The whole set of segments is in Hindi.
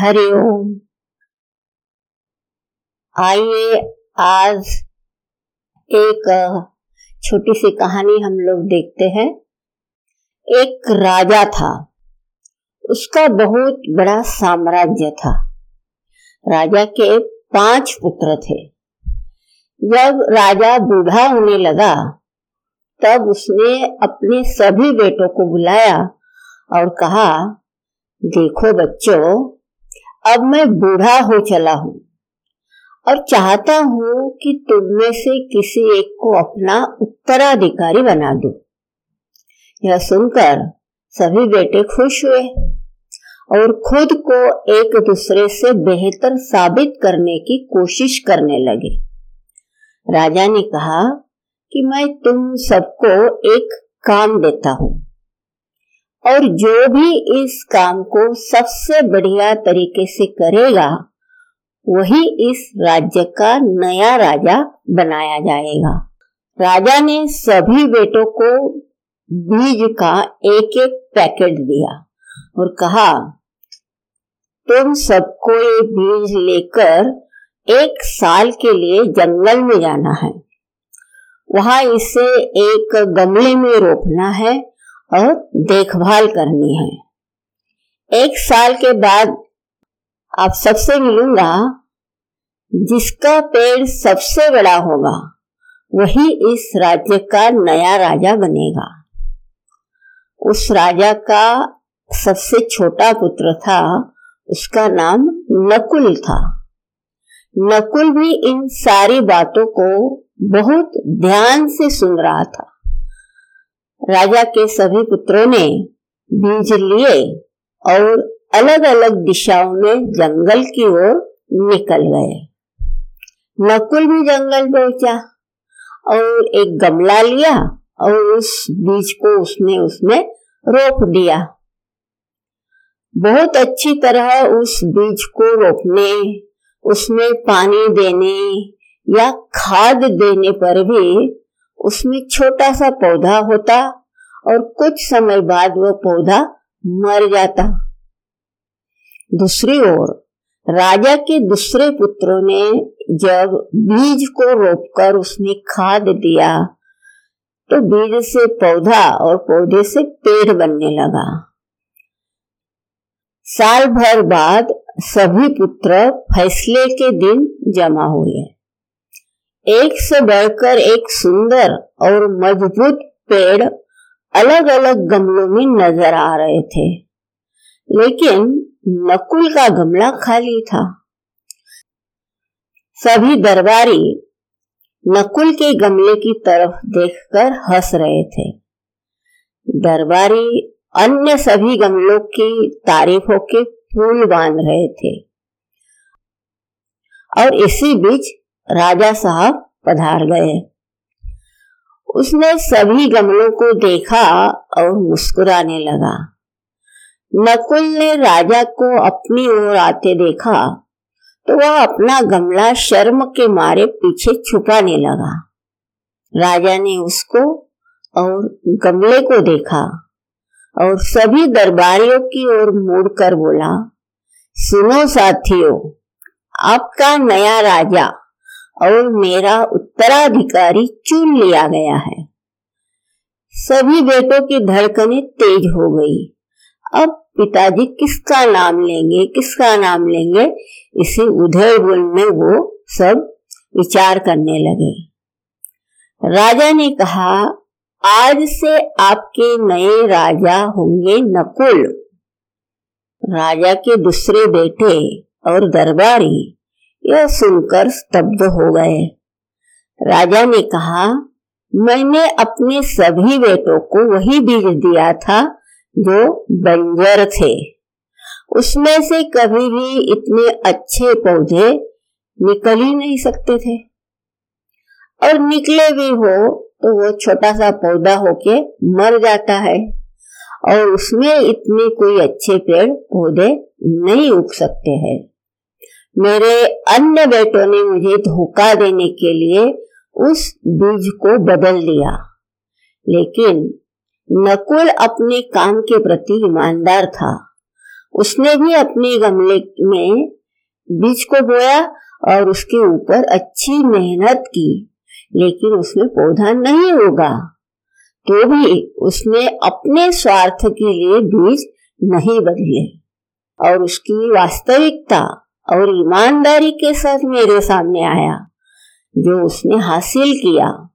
हरिओम आइए आज एक छोटी सी कहानी हम लोग देखते हैं। एक राजा था। उसका बहुत बड़ा साम्राज्य था। राजा के पाँच पुत्र थे। जब राजा बूढ़ा होने लगा, तब उसने अपने सभी बेटों को बुलाया और कहा, देखो बच्चों अब मैं बूढ़ा हो चला हूँ और चाहता हूँ कि तुम में से किसी एक को अपना उत्तराधिकारी बना दो। यह सुनकर सभी बेटे खुश हुए और खुद को एक दूसरे से बेहतर साबित करने की कोशिश करने लगे। राजा ने कहा कि मैं तुम सबको एक काम देता हूँ। और जो भी इस काम को सबसे बढ़िया तरीके से करेगा, वही इस राज्य का नया राजा बनाया जाएगा। राजा ने सभी बेटों को बीज का एक एक पैकेट दिया और कहा, तुम सबको ये बीज लेकर एक साल के लिए जंगल में जाना है। वहाँ इसे एक गमले में रोपना है और देखभाल करनी है। एक साल के बाद आप सबसे मिलूँगा, जिसका पेड़ सबसे बड़ा होगा, वही इस राज्य का नया राजा बनेगा। उस राजा का सबसे छोटा पुत्र था, उसका नाम नकुल था। नकुल भी इन सारी बातों को बहुत ध्यान से सुन रहा था। राजा के सभी पुत्रों ने बीज लिए और अलग अलग दिशाओं में जंगल की ओर निकल गए। नकुल भी जंगल पहुँचा और एक गमला लिया और उस बीज को उसने उसमें रोप दिया। बहुत अच्छी तरह उस बीज को रोपने, उसमें पानी देने या खाद देने पर भी उसमें छोटा सा पौधा होता और कुछ समय बाद वह पौधा मर जाता। दूसरी ओर, राजा के दूसरे पुत्रों ने जब बीज को रोपकर उसमें खाद दिया तो बीज से पौधा और पौधे से पेड़ बनने लगा। साल भर बाद सभी पुत्र फैसले के दिन जमा हुए। एक से बढ़कर एक सुंदर और मज़बूत पेड़ अलग अलग गमलों में नज़र आ रहे थे। लेकिन नकुल का गमला खाली था। सभी दरबारी नकुल के गमले की तरफ़ देखकर हंस रहे थे। दरबारी अन्य सभी गमलों की तारीफों के फूल बाँध रहे थे। और इसी बीच राजा साहब पधार गए। उसने सभी गमलों को देखा और मुस्कुराने लगा। नकुल ने राजा को अपनी ओर आते देखा तो वह अपना गमला शर्म के मारे पीछे छुपाने लगा। राजा ने उसको और गमले को देखा और सभी दरबारियों की ओर मुड़कर बोला, सुनो साथियों, आपका नया राजा और मेरा उत्तराधिकारी चुन लिया गया है। सभी बेटों की धड़कनें तेज हो गई। अब पिताजी किसका नाम लेंगे, किसका नाम लेंगे, इसी उधेड़ बुल में वो सब विचार करने लगे। राजा ने कहा, आज से आपके नए राजा होंगे नकुल। राजा के दूसरे बेटे और दरबारी यह सुनकर स्तब्ध हो गए। राजा ने कहा, मैंने अपने सभी बेटों को वही बीज दिया था जो बंजर थे। उसमें से कभी भी इतने अच्छे पौधे निकल ही नहीं सकते थे। और निकले भी हो तो वो छोटा सा पौधा होके मर जाता है और उसमें इतने कोई अच्छे पेड़ पौधे नहीं उग सकते हैं। मेरे अन्य बेटों ने मुझे धोखा देने के लिए उस बीज को बदल दिया। लेकिन नकुल अपने काम के प्रति ईमानदार था। उसने भी अपने गमले में बीज को बोया और उसके ऊपर अच्छी मेहनत की, लेकिन उसमें पौधा नहीं होगा तो भी उसने अपने स्वार्थ के लिए बीज नहीं बदले और उसकी वास्तविकता और ईमानदारी के साथ मेरे सामने आया, जो उसने हासिल किया।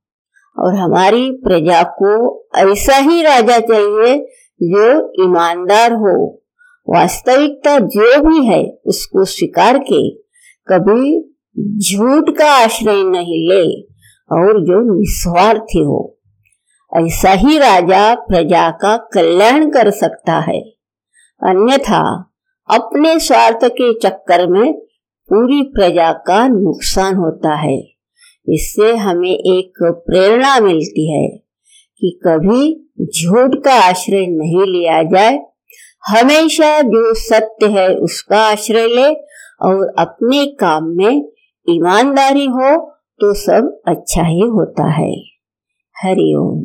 और हमारी प्रजा को ऐसा ही राजा चाहिए, जो ईमानदार हो। वास्तविकता जो भी है, उसको स्वीकार के। कभी झूठ का आश्रय नहीं ले, और जो निस्वार्थी हो। ऐसा ही राजा प्रजा का कल्याण कर सकता है। अन्यथा अपने स्वार्थ के चक्कर में पूरी प्रजा का नुकसान होता है। इससे हमें एक प्रेरणा मिलती है कि कभी झूठ का आश्रय नहीं लिया जाए। हमेशा जो सत्य है उसका आश्रय ले और अपने काम में ईमानदारी हो तो सब अच्छा ही होता है। हरिओम